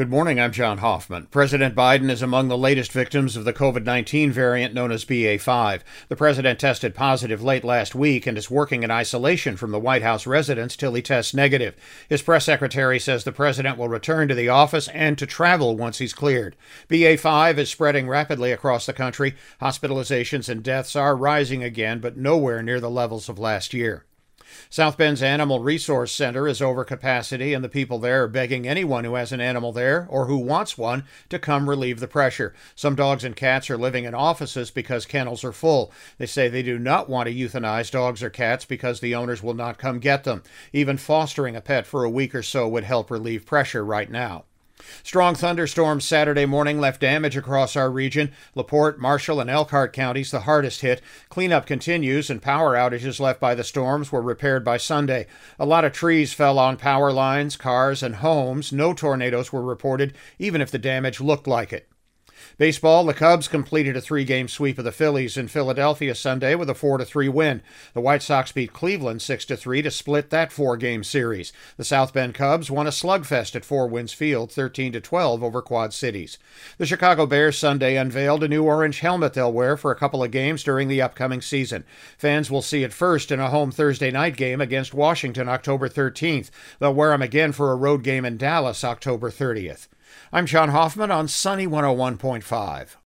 Good morning. I'm John Hoffman. President Biden is among the latest victims of the COVID 19 variant known as BA5. The president tested positive late last week and is working in isolation from the White House residence till he tests negative. His press secretary says the president will return to the office and to travel once he's cleared. BA5 is spreading rapidly across the country. Hospitalizations and deaths are rising again, but nowhere near the levels of last year. South Bend's Animal Resource Center is over capacity, and the people there are begging anyone who has an animal there or who wants one to come relieve the pressure. Some dogs and cats are living in offices because kennels are full. They say they do not want to euthanize dogs or cats because the owners will not come get them. Even fostering a pet for a week or so would help relieve pressure right now. Strong thunderstorms Saturday morning left damage across our region. LaPorte, Marshall, and Elkhart counties the hardest hit. Cleanup continues, and power outages left by the storms were repaired by Sunday. A lot of trees fell on power lines, cars, and homes. No tornadoes were reported, even if the damage looked like it. Baseball, the Cubs completed a three game sweep of the Phillies in Philadelphia Sunday with a 4 3 win. The White Sox beat Cleveland 6 3 to split that four game series. The South Bend Cubs won a slugfest at Four Winds Field 13 12 over Quad Cities. The Chicago Bears Sunday unveiled a new orange helmet they'll wear for a couple of games during the upcoming season. Fans will see it first in a home Thursday night game against Washington October 13th. They'll wear them again for a road game in Dallas October 30th. I'm John Hoffman on Sunny 101.5.